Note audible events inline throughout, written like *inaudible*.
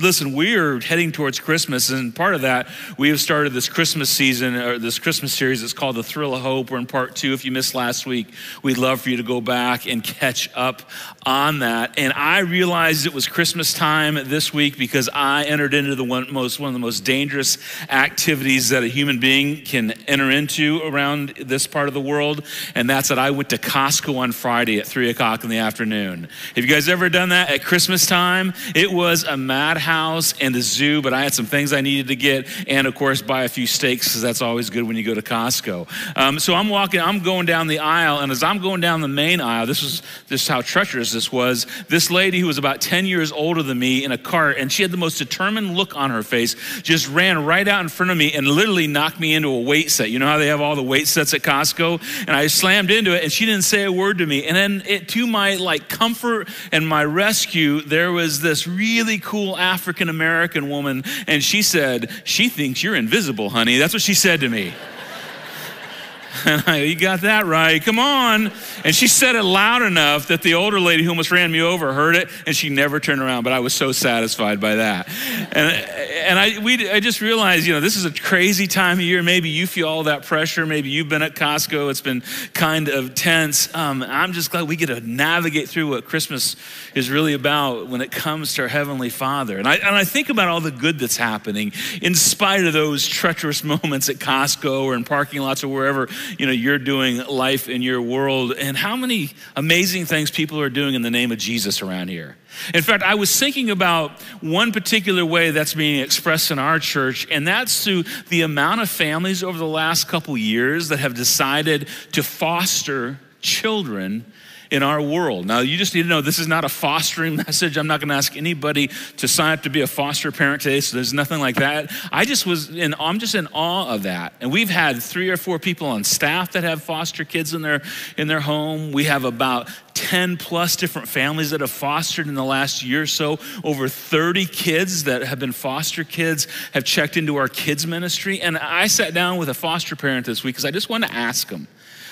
listen, we are heading towards Christmas, and part of that, we have started this Christmas season, or this Christmas series. It's called The Thrill of Hope. We're in part two. If you missed last week, we'd love for you to go back and catch up on that. And I realized it was Christmas time this week because I entered into the one, most, one of the most dangerous activities that a human being can enter into around this part of the world, and that's that I went to Costco on Friday at 3 o'clock in the afternoon. Have you guys ever done that at Christmas time? It was a madhouse and the zoo, but I had some things I needed to get, and of course, buy a few steaks because that's always good when you go to Costco. Um, so I'm walking, I'm going down the aisle, and as I'm going down the main aisle, this is just how treacherous this was. This lady who was about 10 years older than me in a cart, and she had the most determined look on her face, just ran right out in front of me and literally knocked me into a weight set. You know how they have all the weight sets at Costco? And I slammed into it, and she didn't say a word to me. And then, it, to my like comfort and my rescue, there was this really cool African American woman, and she said, "She thinks you're invisible, honey." That's what she said to me. *laughs* You got that right. Come on. And she said it loud enough that the older lady who almost ran me over heard it, and she never turned around. But I was so satisfied by that. And, and I, we, I just realized, you know, this is a crazy time of year. Maybe you feel all that pressure. Maybe you've been at Costco. It's been kind of tense. Um, I'm just glad we get to navigate through what Christmas is really about when it comes to our Heavenly Father. And I, and I think about all the good that's happening in spite of those treacherous *laughs* moments at Costco or in parking lots or wherever you know, you're doing life in your world and how many amazing things people are doing in the name of Jesus around here. In fact, I was thinking about one particular way that's being expressed in our church, and that's through the amount of families over the last couple years that have decided to foster children in our world. Now, you just need to know this is not a fostering *laughs* message. I'm not going to ask anybody to sign up to be a foster parent today, so there's nothing like that. I just was in, I'm just in awe of that. And we've had three or four people on staff that have foster kids in their, in their home. We have about 10 plus different families that have fostered in the last year or so. Over 30 kids that have been foster kids have checked into our kids ministry. And I sat down with a foster parent this week because I just wanted to ask them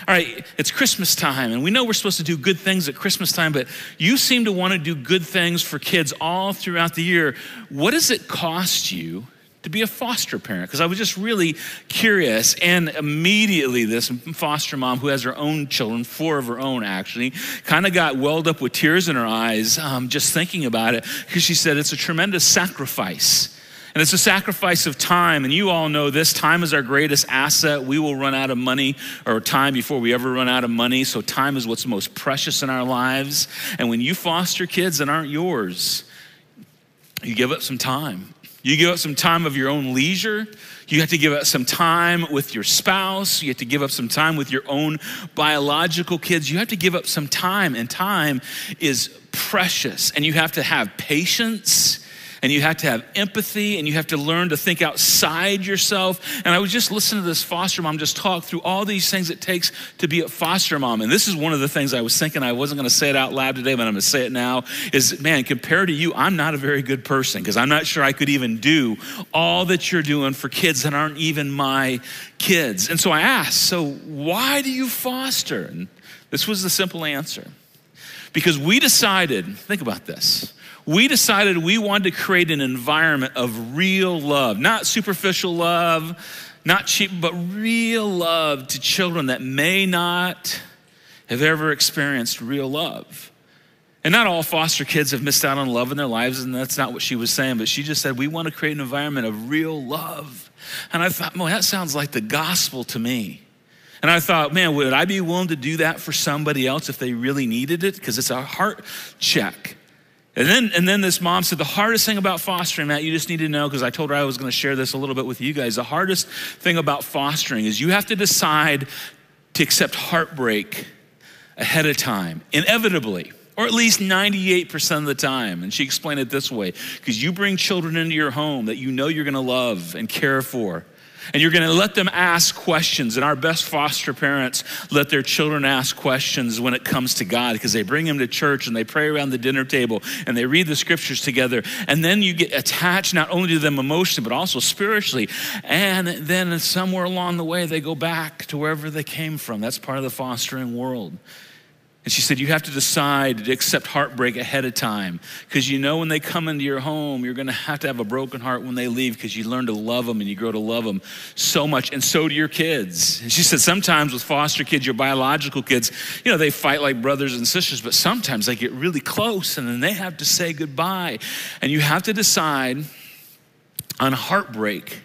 all right, it's Christmas time, and we know we're supposed to do good things at Christmas time, but you seem to want to do good things for kids all throughout the year. What does it cost you to be a foster parent? Because I was just really curious, and immediately this foster mom who has her own children, four of her own actually, kind of got welled up with tears in her eyes um, just thinking about it, because she said it's a tremendous sacrifice and it's a sacrifice of time. And you all know this time is our greatest asset. We will run out of money or time before we ever run out of money. So, time is what's most precious in our lives. And when you foster kids that aren't yours, you give up some time. You give up some time of your own leisure. You have to give up some time with your spouse. You have to give up some time with your own biological kids. You have to give up some time, and time is precious. And you have to have patience and you have to have empathy and you have to learn to think outside yourself. And I was just listening to this foster mom just talk through all these things it takes to be a foster mom. And this is one of the things I was thinking I wasn't going to say it out loud today, but I'm going to say it now is man, compared to you, I'm not a very good person because I'm not sure I could even do all that you're doing for kids that aren't even my kids. And so I asked, so why do you foster? And this was the simple answer. Because we decided, think about this we decided we wanted to create an environment of real love, not superficial love, not cheap, but real love to children that may not have ever experienced real love. And not all foster kids have missed out on love in their lives, and that's not what she was saying, but she just said, We want to create an environment of real love. And I thought, well, that sounds like the gospel to me. And I thought, man, would I be willing to do that for somebody else if they really needed it? Because it's a heart check. And then, and then this mom said, The hardest thing about fostering, Matt, you just need to know, because I told her I was going to share this a little bit with you guys. The hardest thing about fostering is you have to decide to accept heartbreak ahead of time, inevitably, or at least 98% of the time. And she explained it this way because you bring children into your home that you know you're going to love and care for. And you're going to let them ask questions. And our best foster parents let their children ask questions when it comes to God because they bring them to church and they pray around the dinner table and they read the scriptures together. And then you get attached not only to them emotionally, but also spiritually. And then somewhere along the way, they go back to wherever they came from. That's part of the fostering world. And she said, You have to decide to accept heartbreak ahead of time because you know when they come into your home, you're going to have to have a broken heart when they leave because you learn to love them and you grow to love them so much. And so do your kids. And she said, Sometimes with foster kids, your biological kids, you know, they fight like brothers and sisters, but sometimes they get really close and then they have to say goodbye. And you have to decide on heartbreak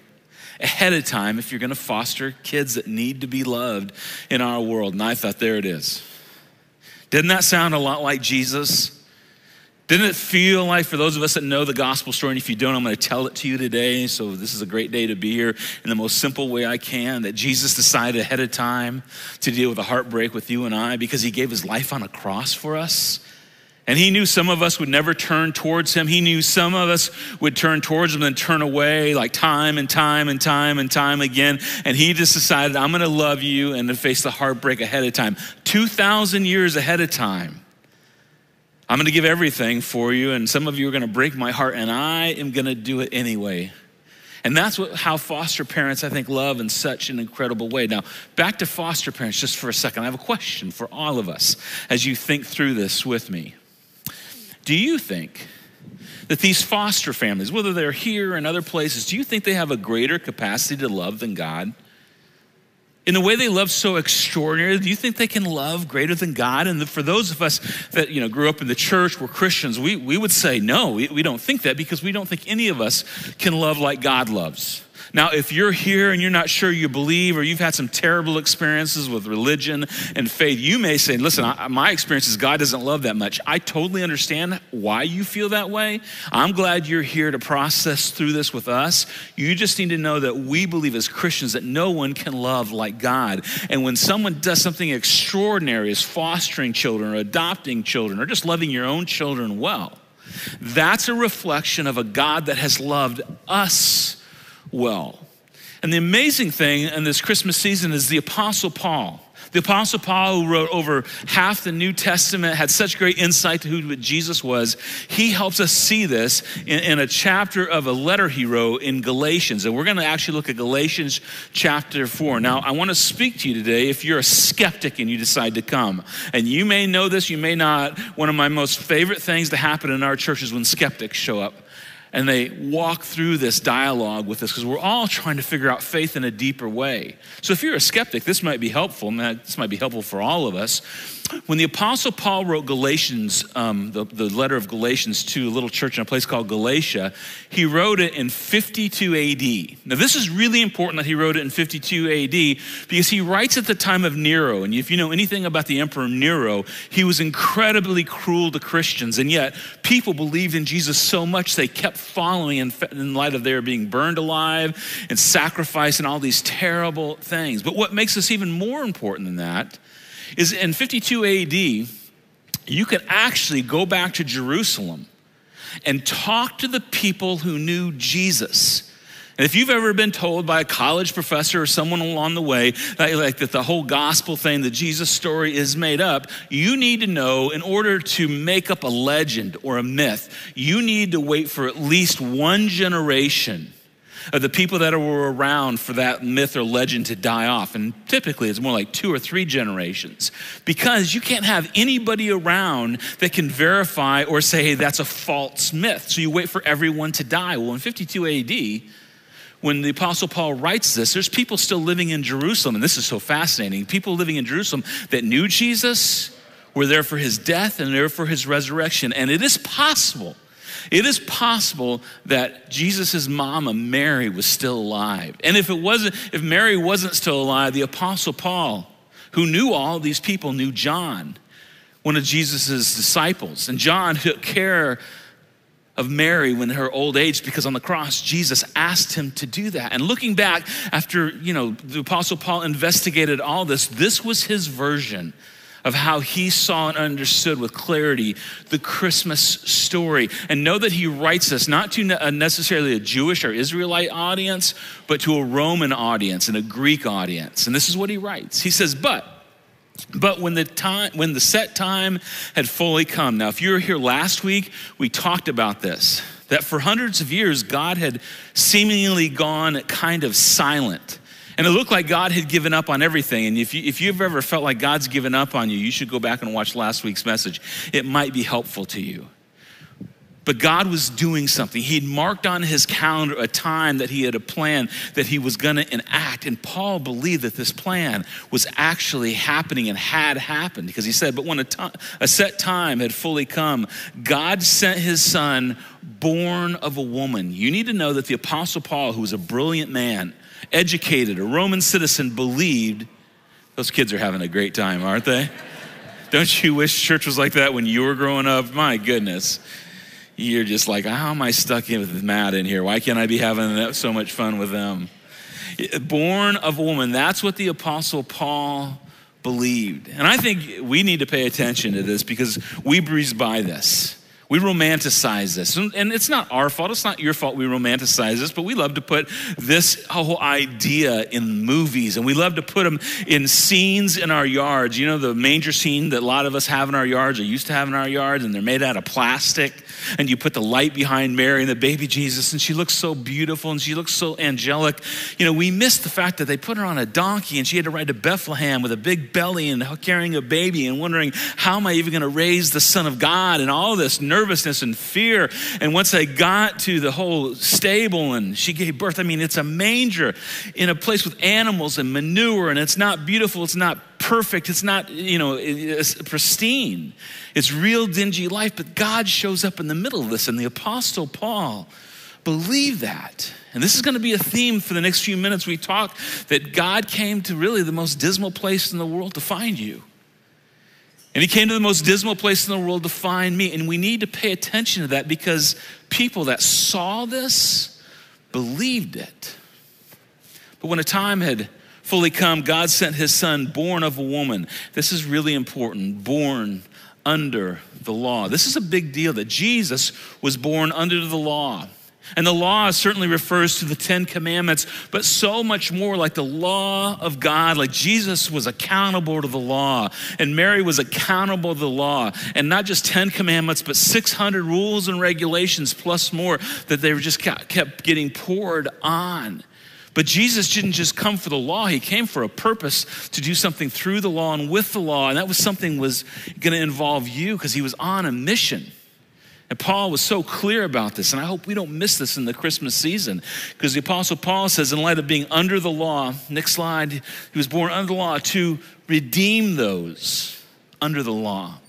ahead of time if you're going to foster kids that need to be loved in our world. And I thought, there it is. Didn't that sound a lot like Jesus? Didn't it feel like, for those of us that know the gospel story, and if you don't, I'm going to tell it to you today. So, this is a great day to be here in the most simple way I can that Jesus decided ahead of time to deal with a heartbreak with you and I because he gave his life on a cross for us. And he knew some of us would never turn towards him. He knew some of us would turn towards him and turn away like time and time and time and time again. And he just decided, I'm going to love you and to face the heartbreak ahead of time. 2,000 years ahead of time. I'm going to give everything for you, and some of you are going to break my heart, and I am going to do it anyway. And that's what, how foster parents, I think, love in such an incredible way. Now, back to foster parents just for a second. I have a question for all of us as you think through this with me. Do you think that these foster families, whether they're here and other places, do you think they have a greater capacity to love than God? in the way they love so extraordinary do you think they can love greater than god and for those of us that you know grew up in the church were christians we, we would say no we, we don't think that because we don't think any of us can love like god loves now, if you're here and you're not sure you believe or you've had some terrible experiences with religion and faith, you may say, listen, I, my experience is God doesn't love that much. I totally understand why you feel that way. I'm glad you're here to process through this with us. You just need to know that we believe as Christians that no one can love like God. And when someone does something extraordinary as fostering children or adopting children or just loving your own children well, that's a reflection of a God that has loved us well. And the amazing thing in this Christmas season is the Apostle Paul. The Apostle Paul, who wrote over half the New Testament, had such great insight to who Jesus was. He helps us see this in, in a chapter of a letter he wrote in Galatians. And we're going to actually look at Galatians chapter 4. Now, I want to speak to you today if you're a skeptic and you decide to come. And you may know this, you may not. One of my most favorite things to happen in our church is when skeptics show up and they walk through this dialogue with us because we're all trying to figure out faith in a deeper way. So if you're a skeptic, this might be helpful, and this might be helpful for all of us. When the Apostle Paul wrote Galatians, um, the, the letter of Galatians to a little church in a place called Galatia, he wrote it in 52 AD. Now, this is really important that he wrote it in 52 AD because he writes at the time of Nero. And if you know anything about the Emperor Nero, he was incredibly cruel to Christians. And yet, people believed in Jesus so much they kept following in, in light of their being burned alive and sacrificed and all these terrible things. But what makes this even more important than that is in 52 AD, you could actually go back to Jerusalem and talk to the people who knew Jesus. And if you've ever been told by a college professor or someone along the way that, like that the whole gospel thing, the Jesus story is made up, you need to know in order to make up a legend or a myth, you need to wait for at least one generation of the people that were around for that myth or legend to die off. And typically it's more like two or three generations because you can't have anybody around that can verify or say, hey, that's a false myth. So you wait for everyone to die. Well, in 52 AD, when the Apostle Paul writes this, there's people still living in Jerusalem, and this is so fascinating. People living in Jerusalem that knew Jesus, were there for his death, and there for his resurrection. And it is possible it is possible that Jesus' mama, Mary, was still alive. And if it wasn't, if Mary wasn't still alive, the Apostle Paul, who knew all these people, knew John, one of Jesus' disciples. And John took care of Mary when her old age because on the cross Jesus asked him to do that. And looking back after, you know, the apostle Paul investigated all this, this was his version of how he saw and understood with clarity the Christmas story. And know that he writes this not to uh, necessarily a Jewish or Israelite audience, but to a Roman audience and a Greek audience. And this is what he writes. He says, But but when the time when the set time had fully come. Now, if you were here last week, we talked about this. That for hundreds of years, God had seemingly gone kind of silent And it looked like God had given up on everything. And if, you, if you've ever felt like God's given up on you, you should go back and watch last week's message. It might be helpful to you. But God was doing something. He'd marked on his calendar a time that he had a plan that he was going to enact. And Paul believed that this plan was actually happening and had happened because he said, But when a, to- a set time had fully come, God sent his son, born of a woman. You need to know that the Apostle Paul, who was a brilliant man, educated, a Roman citizen, believed those kids are having a great time, aren't they? Don't you wish church was like that when you were growing up? My goodness you're just like, how am I stuck in with Matt in here? Why can't I be having so much fun with them? Born of a woman, that's what the Apostle Paul believed. And I think we need to pay attention to this because we breeze by this. We romanticize this. And it's not our fault. It's not your fault we romanticize this, but we love to put this whole idea in movies and we love to put them in scenes in our yards. You know, the manger scene that a lot of us have in our yards or used to have in our yards, and they're made out of plastic. And you put the light behind Mary and the baby Jesus, and she looks so beautiful and she looks so angelic. You know, we miss the fact that they put her on a donkey and she had to ride to Bethlehem with a big belly and carrying a baby and wondering, how am I even going to raise the Son of God? And all this nervousness and fear. And once they got to the whole stable and she gave birth, I mean, it's a manger in a place with animals and manure, and it's not beautiful, it's not perfect, it's not, you know, it's pristine. It's real dingy life, but God shows up in the middle of this, and the Apostle Paul believed that. And this is going to be a theme for the next few minutes. We talk that God came to really the most dismal place in the world to find you. And he came to the most dismal place in the world to find me. And we need to pay attention to that because people that saw this believed it. But when a time had fully come, God sent his son, born of a woman. This is really important born under the law. This is a big deal that Jesus was born under the law. And the law certainly refers to the Ten Commandments, but so much more like the law of God. Like Jesus was accountable to the law, and Mary was accountable to the law. And not just Ten Commandments, but 600 rules and regulations plus more that they were just kept getting poured on. But Jesus didn't just come for the law, he came for a purpose to do something through the law and with the law. And that was something was going to involve you because he was on a mission. And Paul was so clear about this, and I hope we don't miss this in the Christmas season, because the Apostle Paul says, in light of being under the law, next slide, he was born under the law to redeem those under the law.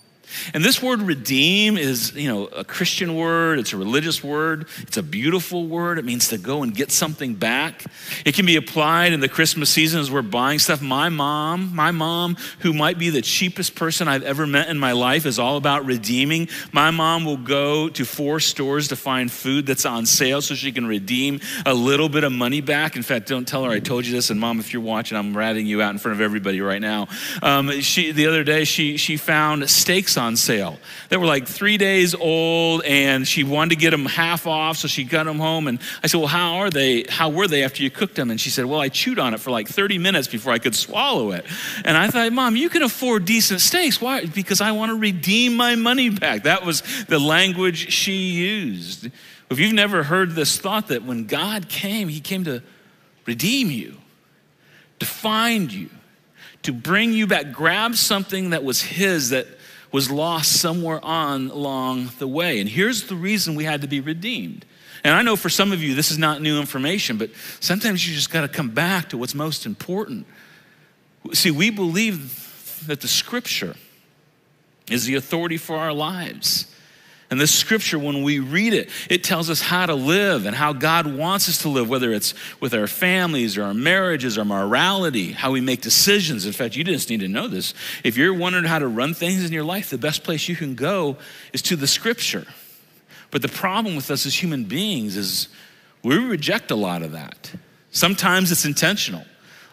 And this word redeem is, you know, a Christian word, it's a religious word, it's a beautiful word. It means to go and get something back. It can be applied in the Christmas season as we're buying stuff. My mom, my mom, who might be the cheapest person I've ever met in my life, is all about redeeming. My mom will go to four stores to find food that's on sale so she can redeem a little bit of money back. In fact, don't tell her I told you this. And mom, if you're watching, I'm ratting you out in front of everybody right now. Um, she, the other day, she, she found steaks on sale. That were like three days old and she wanted to get them half off so she got them home and i said well how are they how were they after you cooked them and she said well i chewed on it for like 30 minutes before i could swallow it. And i thought mom you can afford decent steaks. Why because i want to redeem my money back. That was the language she used. If you've never heard this thought that when god came he came to redeem you to find you to bring you back grab something that was his that was lost somewhere on along the way. And here's the reason we had to be redeemed. And I know for some of you, this is not new information, but sometimes you just got to come back to what's most important. See, we believe that the scripture is the authority for our lives. And this scripture, when we read it, it tells us how to live and how God wants us to live, whether it's with our families or our marriages our morality, how we make decisions. In fact, you just need to know this. If you're wondering how to run things in your life, the best place you can go is to the scripture. But the problem with us as human beings is we reject a lot of that. Sometimes it's intentional.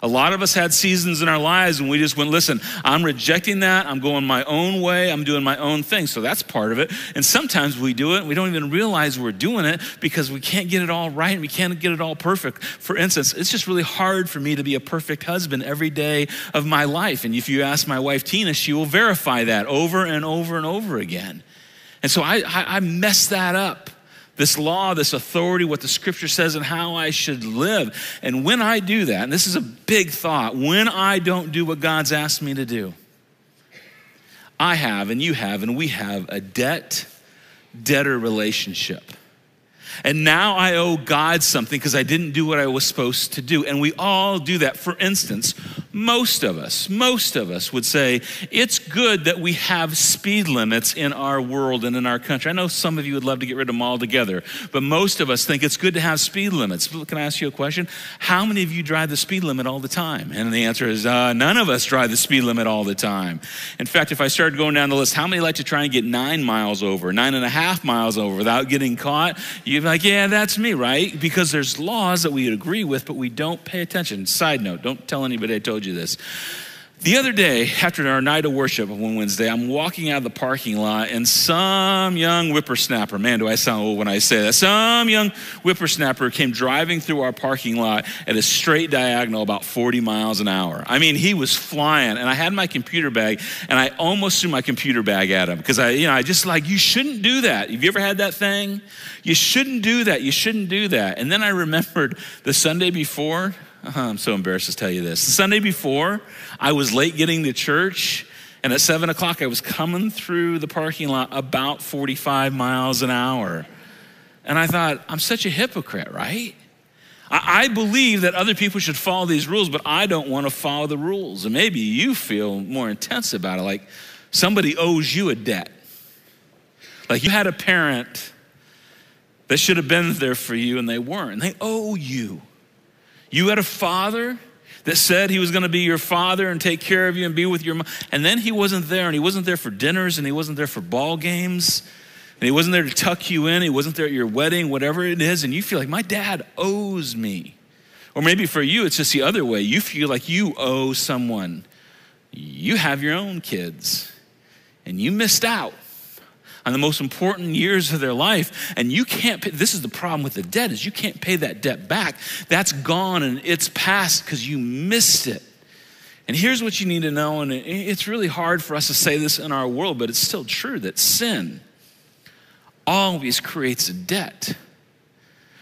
A lot of us had seasons in our lives when we just went, listen, I'm rejecting that. I'm going my own way. I'm doing my own thing. So that's part of it. And sometimes we do it. We don't even realize we're doing it because we can't get it all right and we can't get it all perfect. For instance, it's just really hard for me to be a perfect husband every day of my life. And if you ask my wife, Tina, she will verify that over and over and over again. And so I, I, I mess that up this law, this authority, what the scripture says, and how I should live. And when I do that, and this is a big thought, when I don't do what God's asked me to do, I have, and you have, and we have a debt debtor relationship. And now I owe God something because I didn't do what I was supposed to do. And we all do that. For instance, most of us, most of us would say it's good that we have speed limits in our world and in our country. I know some of you would love to get rid of them altogether, but most of us think it's good to have speed limits. Can I ask you a question? How many of you drive the speed limit all the time? And the answer is uh, none of us drive the speed limit all the time. In fact, if I started going down the list, how many like to try and get nine miles over, nine and a half miles over without getting caught? You'd be like, yeah, that's me, right? Because there's laws that we agree with, but we don't pay attention. Side note, don't tell anybody I told you you this. The other day, after our night of worship on Wednesday, I'm walking out of the parking lot, and some young whippersnapper, man, do I sound old when I say that? Some young whippersnapper came driving through our parking lot at a straight diagonal about 40 miles an hour. I mean, he was flying, and I had my computer bag, and I almost threw my computer bag at him because I, you know, I just like, you shouldn't do that. Have you ever had that thing? You shouldn't do that. You shouldn't do that. And then I remembered the Sunday before, Uh-huh, I'm so embarrassed to tell you this. The Sunday before, I was late getting to church, and at seven o'clock, I was coming through the parking lot about 45 miles an hour. And I thought, I'm such a hypocrite, right? I believe that other people should follow these rules, but I don't want to follow the rules. And maybe you feel more intense about it, like somebody owes you a debt. Like you had a parent that should have been there for you and they weren't, and they owe you. You had a father that said he was going to be your father and take care of you and be with your mom. And then he wasn't there, and he wasn't there for dinners, and he wasn't there for ball games, and he wasn't there to tuck you in, he wasn't there at your wedding, whatever it is, and you feel like my dad owes me. Or maybe for you, it's just the other way. You feel like you owe someone. You have your own kids, and you missed out on the most important years of their life and you can't pay, this is the problem with the debt is you can't pay that debt back that's gone and it's past because you missed it and here's what you need to know and it's really hard for us to say this in our world but it's still true that sin always creates a debt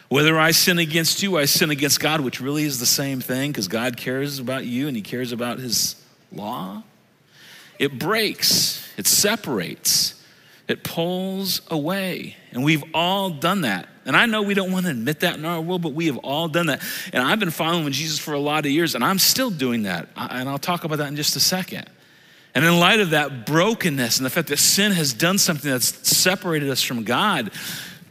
whether I sin against you, I sin against God, which really is the same thing because God cares about you and He cares about His law. It breaks, it separates. It pulls away. And we've all done that. And I know we don't want to admit that in our world, but we have all done that. And I've been following Jesus for a lot of years, and I'm still doing that. And I'll talk about that in just a second. And in light of that brokenness and the fact that sin has done something that's separated us from God,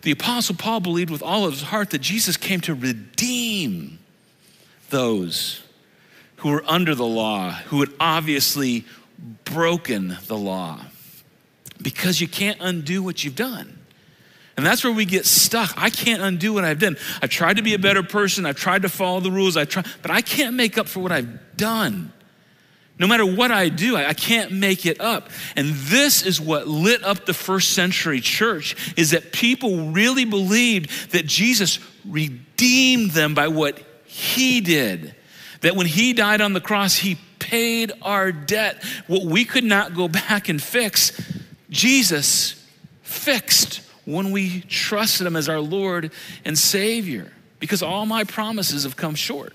the Apostle Paul believed with all of his heart that Jesus came to redeem those who were under the law, who had obviously broken the law because you can't undo what you've done. And that's where we get stuck. I can't undo what I've done. I've tried to be a better person. I've tried to follow the rules. I try, but I can't make up for what I've done. No matter what I do, I, I can't make it up. And this is what lit up the first century church is that people really believed that Jesus redeemed them by what he did. That when he died on the cross, he paid our debt. What we could not go back and fix, Jesus fixed when we trusted Him as our Lord and Savior because all my promises have come short.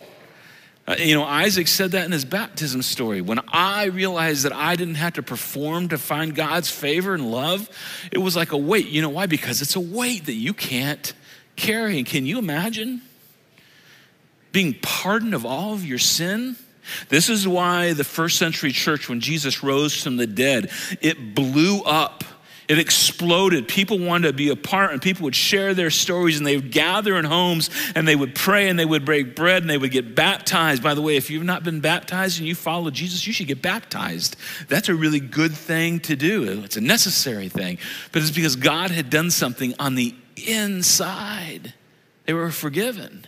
Uh, you know, Isaac said that in his baptism story. When I realized that I didn't have to perform to find God's favor and love, it was like a weight. You know why? Because it's a weight that you can't carry. And can you imagine being pardoned of all of your sin? This is why the first century church, when Jesus rose from the dead, it blew up. It exploded. People wanted to be a part, and people would share their stories, and they would gather in homes, and they would pray, and they would break bread, and they would get baptized. By the way, if you've not been baptized and you follow Jesus, you should get baptized. That's a really good thing to do. It's a necessary thing. But it's because God had done something on the inside. They were forgiven.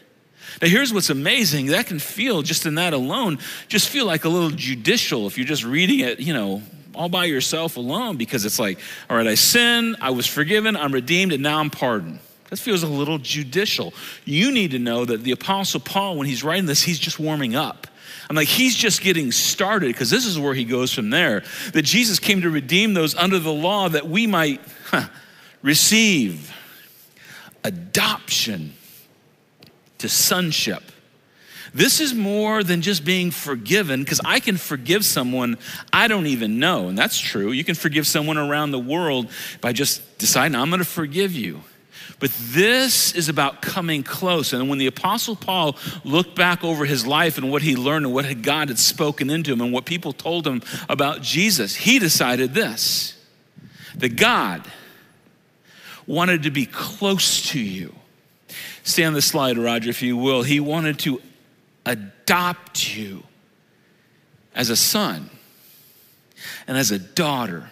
Now, here's what's amazing that can feel, just in that alone, just feel like a little judicial if you're just reading it, you know, all by yourself alone, because it's like, all right, I sinned, I was forgiven, I'm redeemed, and now I'm pardoned. That feels a little judicial. You need to know that the Apostle Paul, when he's writing this, he's just warming up. I'm like, he's just getting started because this is where he goes from there. That Jesus came to redeem those under the law that we might huh, receive adoption to sonship. This is more than just being forgiven because I can forgive someone I don't even know. And that's true. You can forgive someone around the world by just deciding, I'm going to forgive you. But this is about coming close. And when the Apostle Paul looked back over his life and what he learned and what God had spoken into him and what people told him about Jesus, he decided this that God wanted to be close to you. Stay on the slide, Roger, if you will. He wanted to adopt you as a son and as a daughter.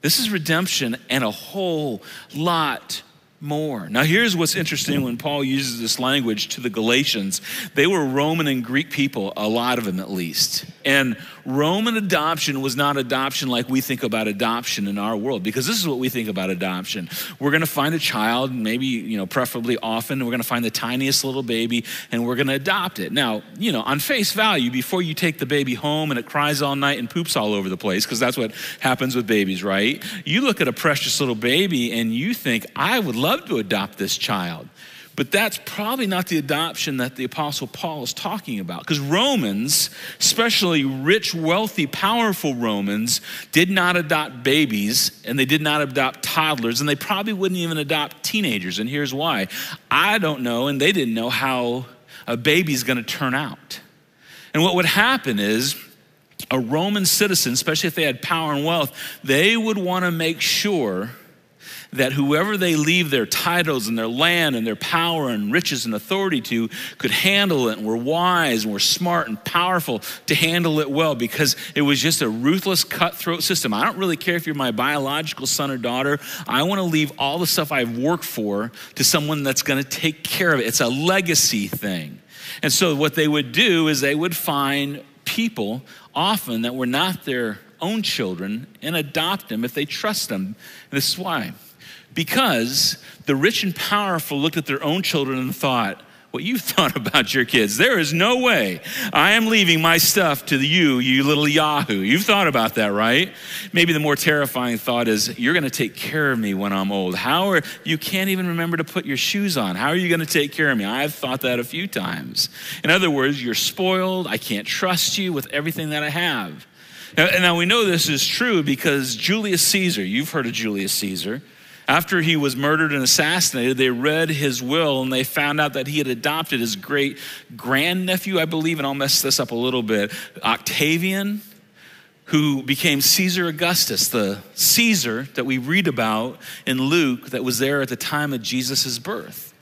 This is redemption and a whole lot more. Now, here's what's interesting when Paul uses this language to the Galatians. They were Roman and Greek people, a lot of them at least. And Roman adoption was not adoption like we think about adoption in our world, because this is what we think about adoption. We're going to find a child, maybe, you know, preferably often, we're going to find the tiniest little baby, and we're going to adopt it. Now, you know, on face value, before you take the baby home and it cries all night and poops all over the place, because that's what happens with babies, right? You look at a precious little baby and you think, I would love to adopt this child. But that's probably not the adoption that the Apostle Paul is talking about. Because Romans, especially rich, wealthy, powerful Romans, did not adopt babies and they did not adopt toddlers and they probably wouldn't even adopt teenagers. And here's why I don't know, and they didn't know how a baby's going to turn out. And what would happen is, a Roman citizen, especially if they had power and wealth, they would want to make sure that whoever they leave their titles and their land and their power and riches and authority to could handle it and were wise and were smart and powerful to handle it well because it was just a ruthless, cutthroat system. I don't really care if you're my biological son or daughter. I want to leave all the stuff I've worked for to someone that's going to take care of it. It's a legacy thing. And so, what they would do is they would find people often that were not their own children and adopt them if they trust them. And this is why. Because the rich and powerful looked at their own children and thought, what you *laughs* thought about your kids. There is no way I am leaving my stuff to you, you little Yahoo. You've thought about that, right? Maybe the more terrifying thought is you're going to take care of me when I'm old. How are you can't even remember to put your shoes on? How are you going to take care of me? I've thought that a few times. In other words, you're spoiled. I can't trust you with everything that I have. Now, now we know this is true because Julius Caesar, you've heard of Julius Caesar. After he was murdered and assassinated, they read his will and they found out that he had adopted his great grandnephew, I believe, and I'll mess this up a little bit, Octavian, who became Caesar Augustus, the Caesar that we read about in Luke that was there at the time of Jesus' birth.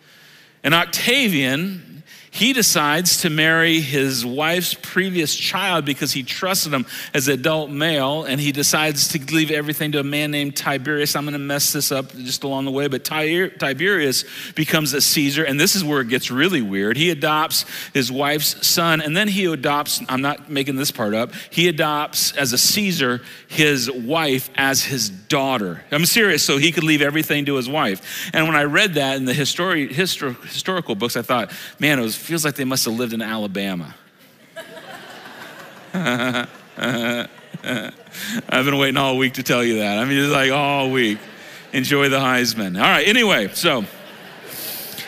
And Octavian he decides to marry his wife's previous child because he trusted him as an adult male, and he decides to leave everything to a man named Tiberius. I'm going to mess this up just along the way, but Tiberius becomes a Caesar, and this is where it gets really weird. He adopts his wife's son, and then he adopts, I'm not making this part up, he adopts as a Caesar his wife as his daughter. I'm serious, so he could leave everything to his wife. And when I read that in the histori- histor- historical books, I thought, man, it was feels like they must have lived in Alabama. *laughs* I've been waiting all week to tell you that. I mean, it's like all week. Enjoy the Heisman. All right, anyway, so.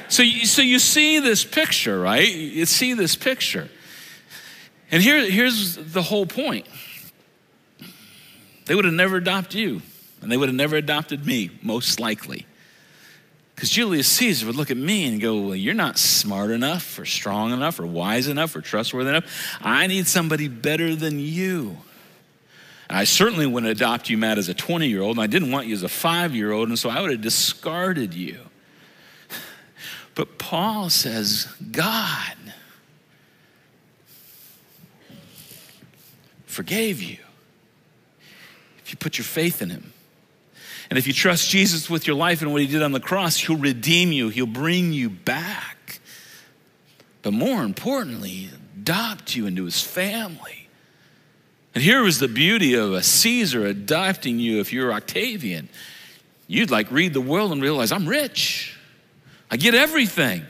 So you, so you see this picture, right? You see this picture. And here, here's the whole point. They would have never adopted you, and they would have never adopted me, most likely. Because Julius Caesar would look at me and go, Well, you're not smart enough, or strong enough, or wise enough, or trustworthy enough. I need somebody better than you. And I certainly wouldn't adopt you, Matt, as a 20 year old, and I didn't want you as a five year old, and so I would have discarded you. *laughs* But Paul says, God forgave you if you put your faith in him. And if you trust Jesus with your life and what he did on the cross, he'll redeem you, he'll bring you back. But more importantly, adopt you into his family. And here was the beauty of a Caesar adopting you if you're Octavian. You'd like read the world and realize I'm rich. I get everything.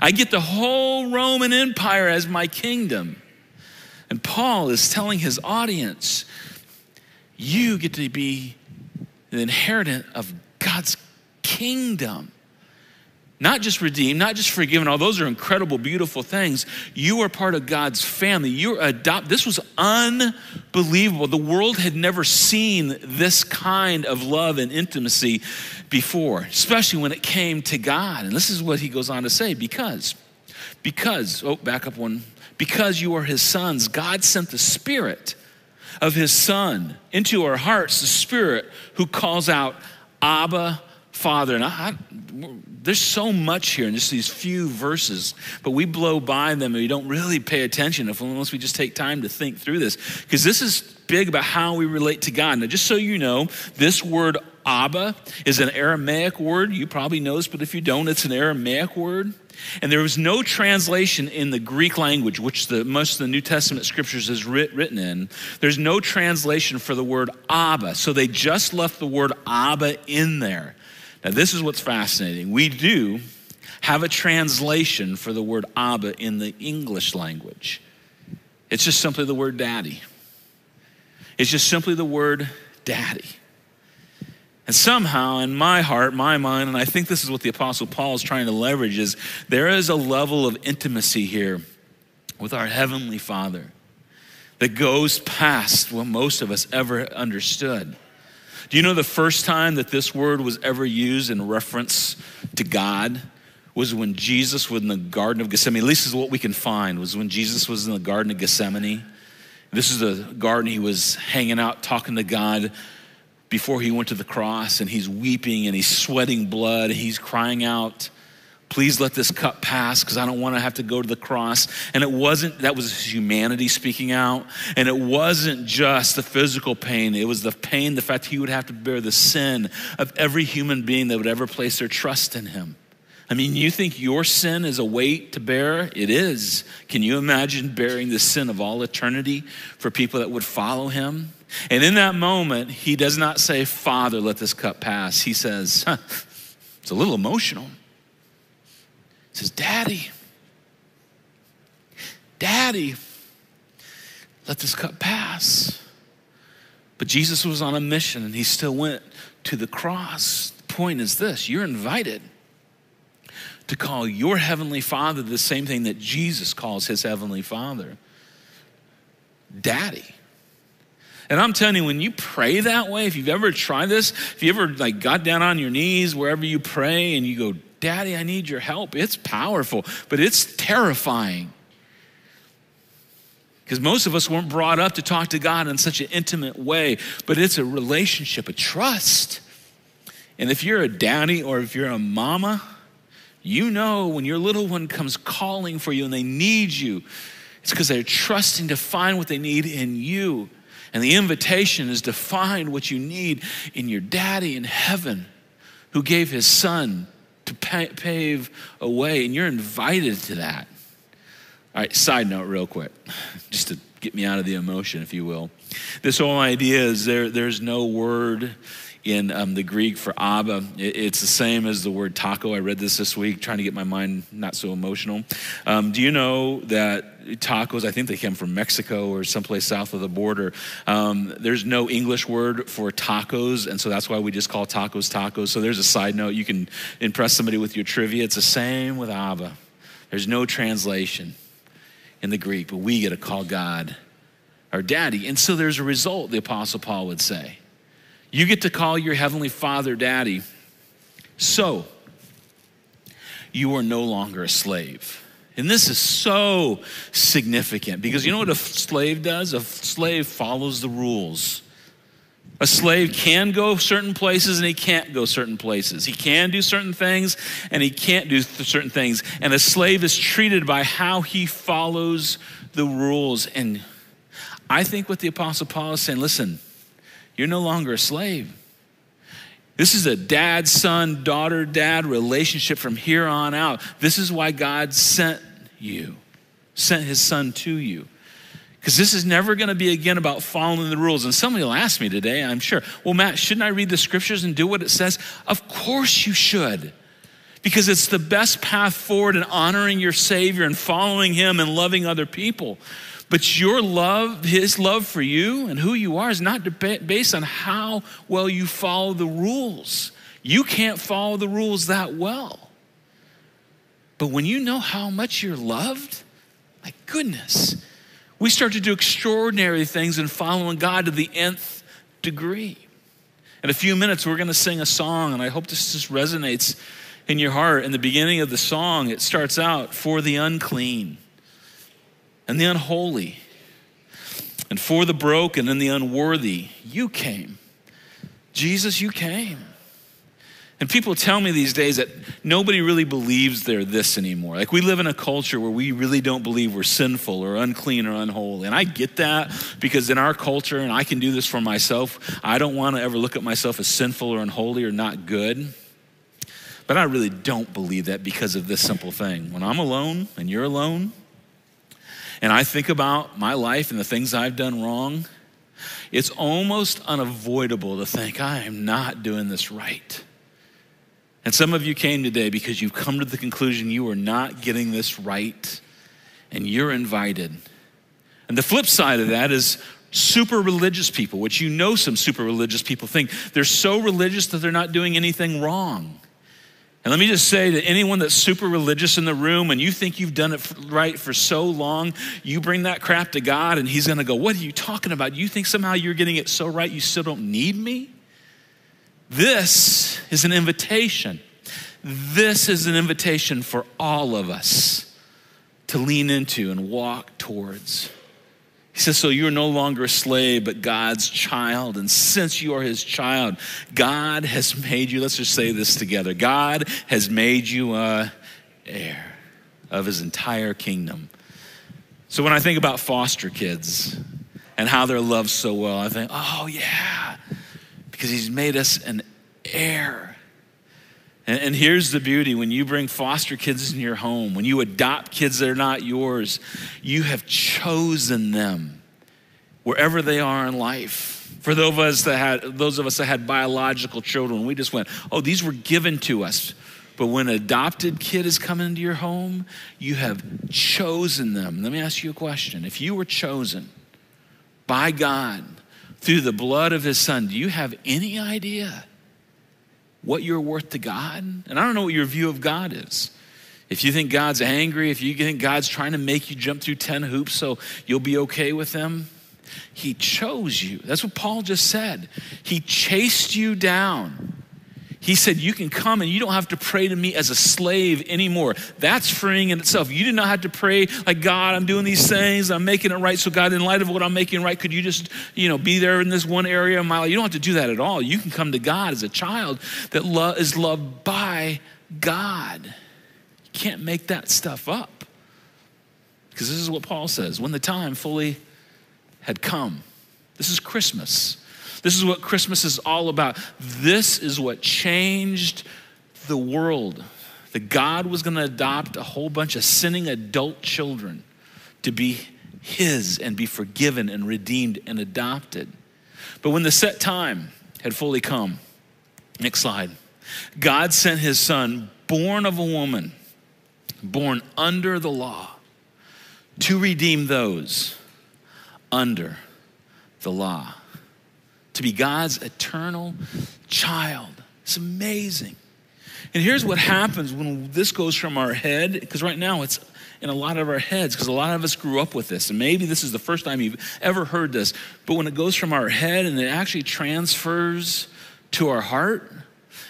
I get the whole Roman Empire as my kingdom. And Paul is telling his audience, you get to be the inheritant of God's kingdom. not just redeemed, not just forgiven. All those are incredible, beautiful things. You are part of God's family. You're adopted. This was unbelievable. The world had never seen this kind of love and intimacy before, especially when it came to God. And this is what he goes on to say because, because, oh, back up one, because you are his sons, God sent the Spirit of his Son into our hearts, the Spirit who calls out, Abba, Father. And I, I, there's so much here in just these few verses, but we blow by them and we don't really pay attention if, unless we just take time to think through this. Because this is big about how we relate to God. Now, just so you know, this word Abba is an Aramaic word. You probably know this, but if you don't, it's an Aramaic word. And there was no translation in the Greek language, which the, most of the New Testament scriptures is writ, written in. There's no translation for the word Abba. So they just left the word Abba in there. Now, this is what's fascinating. We do have a translation for the word Abba in the English language. It's just simply the word daddy. It's just simply the word daddy. And somehow, in my heart, my mind, and I think this is what the Apostle Paul is trying to leverage, is there is a level of intimacy here with our Heavenly Father that goes past what most of us ever understood. Do you know the first time that this word was ever used in reference to God was when Jesus was in the Garden of Gethsemane? At least is what we can find, was when Jesus was in the Garden of Gethsemane. This is the garden he was hanging out talking to God before he went to the cross, and he's weeping and he's sweating blood. He's crying out, Please let this cup pass because I don't want to have to go to the cross. And it wasn't, that was humanity speaking out. And it wasn't just the physical pain, it was the pain, the fact he would have to bear the sin of every human being that would ever place their trust in him. I mean, you think your sin is a weight to bear? It is. Can you imagine bearing the sin of all eternity for people that would follow him? And in that moment, he does not say, Father, let this cup pass. He says, huh, it's a little emotional He says, Daddy, Daddy, let this cup pass. But Jesus was on a mission and he still went to the cross. The point is this you're invited to call your heavenly father the same thing that Jesus calls his heavenly father Daddy. And I'm telling you, when you pray that way, if you've ever tried this, if you ever like got down on your knees wherever you pray and you go, Daddy, I need your help. It's powerful, but it's terrifying. Because most of us weren't brought up to talk to God in such an intimate way, but it's a relationship, a trust. And if you're a daddy or if you're a mama, you know when your little one comes calling for you and they need you, it's because they're trusting to find what they need in you. And the invitation is to find what you need in your daddy in heaven who gave his son to pave a way, and you're invited to that. All right, side note, real quick, *laughs* just to get me out of the emotion, if you will. This whole idea is there, there's no word in um, the Greek for Abba. it's the same as the word taco. I read this this week, trying to get my mind not so emotional. Um, do you know that tacos, I think they came from Mexico or someplace south of the border? Um, there's no English word for tacos, and so that's why we just call tacos tacos. So there's a side note. You can impress somebody with your trivia. It's the same with Abba. There's no translation in the Greek, but we get to call God our daddy. And so there's a result, the Apostle Paul would say. You get to call your Heavenly Father Daddy. So, you are no longer a slave. And this is so significant because you know what a slave does? A slave follows the rules. A slave can go certain places and he can't go certain places. He can do certain things and he can't do certain things. And a slave is treated by how he follows the rules. And I think what the Apostle Paul is saying listen, you're no longer a slave. This is a dad, son, daughter, dad relationship from here on out. This is why God sent you, sent his son to you. Because this is never going to be again about following the rules. And somebody will ask me today, I'm sure, well, Matt, shouldn't I read the scriptures and do what it says? Of course you should. Because it's the best path forward in honoring your Savior and following Him and loving other people. But your love, his love for you and who you are, is not based on how well you follow the rules. You can't follow the rules that well. But when you know how much you're loved, my goodness, we start to do extraordinary things in following God to the nth degree. In a few minutes, we're going to sing a song, and I hope this just resonates in your heart. In the beginning of the song, it starts out for the unclean and the unholy, and for the broken and the unworthy, you came. Jesus, you came. And people tell me these days that nobody really believes they're this anymore. Like we live in a culture where we really don't believe we're sinful or unclean or unholy. And I get that because in our culture, and I can do this for myself, I don't want to ever look at myself as sinful or unholy or not good. But I really don't believe that because of this simple thing. When I'm alone and you're alone, and I think about my life and the things I've done wrong, it's almost unavoidable to think, I am not doing this right. And some of you came today because you've come to the conclusion you are not getting this right, and you're invited. And the flip side of that is super religious people, which you know some super religious people think they're so religious that they're not doing anything wrong. And let me just say to anyone that's super religious in the room and you think you've done it right for so long, you bring that crap to God and He's gonna go, What are you talking about? You think somehow you're getting it so right you still don't need me? This is an invitation. This is an invitation for all of us to lean into and walk towards. He says, So you're no longer a slave, but God's child. And since you are his child, God has made you, let's just say this together God has made you a heir of his entire kingdom. So when I think about foster kids and how they're loved so well, I think, oh, yeah, because he's made us an heir. And, and, here's the beauty when you bring foster kids in your home, when you adopt kids that are not yours, you have chosen them wherever they are in life. For those of us that had, those of us that had biological children, we just went, oh, these were given to us. But when an adopted kid is coming into your home, you have chosen them. Let me ask you a question. If you were chosen by God through the blood of his son, do you have any idea what you're worth to God? And I don't know what your view of God is. If you think God's angry, if you think God's trying to make you jump through 10 hoops so you'll be okay with him, he chose you. That's what Paul just said. He chased you down. He said, You can come and you don't have to pray to me as a slave anymore. That's freeing in itself. You do not have to pray like, God, I'm doing these things, I'm making it right. So, God, in light of what I'm making right, could you just, you know, be there in this one area of my life? You don't have to do that at all. You can come to God as a child that lo- is loved by God. You can't make that stuff up. Because this is what Paul says when the time fully had come. This is Christmas. This is what Christmas is all about. This is what changed the world. That God was going to adopt a whole bunch of sinning adult children to be His and be forgiven and redeemed and adopted. But when the set time had fully come, next slide, God sent His Son, born of a woman, born under the law, to redeem those under the law to be God's eternal child. It's amazing. And here's what happens when this goes from our head, because right now it's in a lot of our heads, because a lot of us grew up with this. And maybe this is the first time you've ever heard this. But when it goes from our head and it actually transfers to our heart,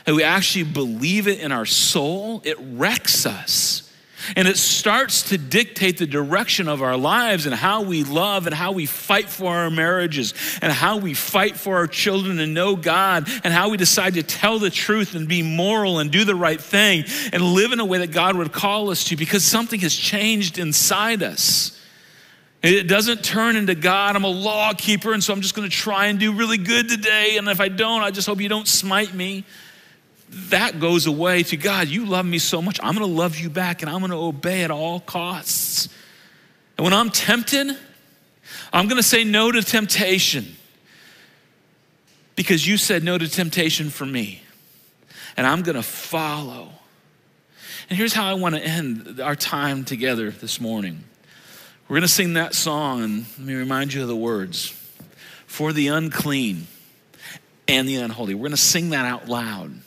and we actually believe it in our soul, it wrecks us. And it starts to dictate the direction of our lives and how we love and how we fight for our marriages and how we fight for our children and know God and how we decide to tell the truth and be moral and do the right thing and live in a way that God would call us to because something has changed inside us. It doesn't turn into God, I'm a law keeper, and so I'm just going to try and do really good today. And if I don't, I just hope you don't smite me that goes away to God, you love me so much, I'm gonna love you back and I'm gonna obey at all costs. And when I'm tempted, I'm gonna say no to temptation because you said no to temptation for me. And I'm gonna follow. And here's how I wanna end our time together this morning. We're gonna sing that song, and let me remind you of the words for the unclean and the unholy. We're gonna sing that out loud.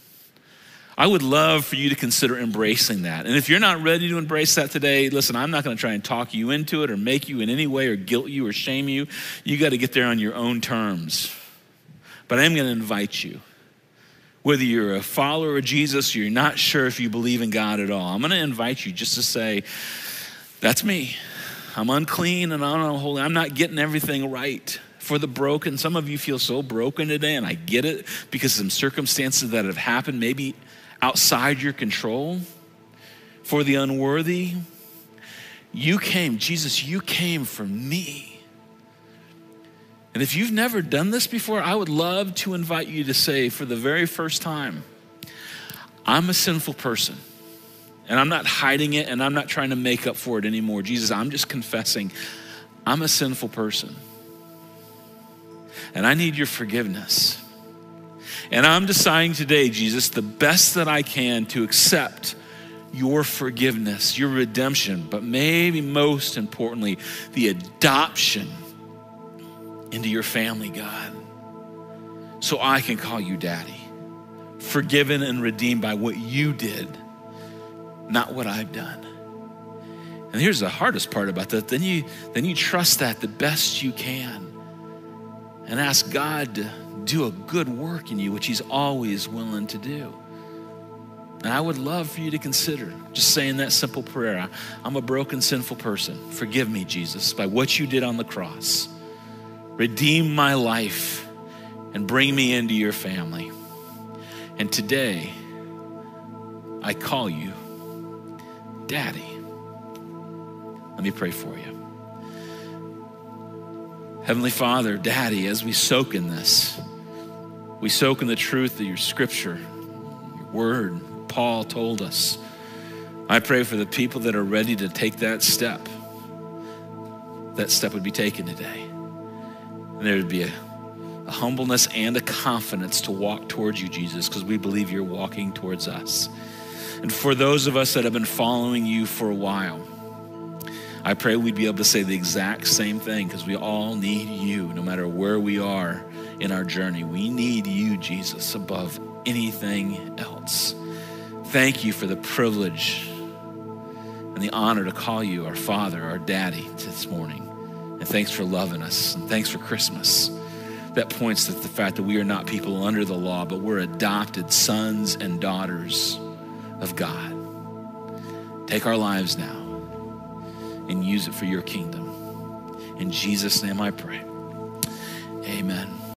I would love for you to consider embracing that. And if you're not ready to embrace that today, listen, I'm not going to try and talk you into it or make you in any way or guilt you or shame you. You got to get there on your own terms. But I am going to invite you. Whether you're a follower of Jesus or you're not sure if you believe in God at all, I'm going to invite you just to say, That's me. I'm unclean and I'm unholy. I'm not getting everything right for the broken. Some of you feel so broken today, and I get it because some circumstances that have happened, maybe outside your control, for the unworthy. You came, Jesus, you came for me. And if you've never done this before, I would love to invite you to say for the very first time, I'm a sinful person. And I'm not hiding it and I'm not trying to make up for it anymore. Jesus, I'm just confessing I'm a sinful person. And I need your forgiveness. And I'm deciding today, Jesus, the best that I can to accept your forgiveness, your redemption, but maybe most importantly, the adoption into your family, God, so I can call you daddy, forgiven and redeemed by what you did, not what I've done. And here's the hardest part about that. Then you then you trust that the best you can and ask God to do a good work in you, which He's always willing to do. And I would love for you to consider just saying that simple prayer I'm a broken, sinful person. Forgive me, Jesus, by what you did on the cross. Redeem my life and bring me into your family. And today, I call you Daddy. Let me pray for you. Heavenly Father, Daddy, as we soak in this, we soak in the truth of your scripture, your word. Paul told us. I pray for the people that are ready to take that step. That step would be taken today. And there would be a, a humbleness and a confidence to walk towards you, Jesus, because we believe you're walking towards us. And for those of us that have been following you for a while, I pray we'd be able to say the exact same thing because we all need you, no matter where we are in our journey. We need you, Jesus, above anything else. Thank you for the privilege and the honor to call you our Father, our Daddy this morning. And thanks for loving us. And thanks for Christmas. That points to the fact that we are not people under the law, but we're adopted sons and daughters of God. Take our lives now and use it for your kingdom. In Jesus' name I pray. Amen.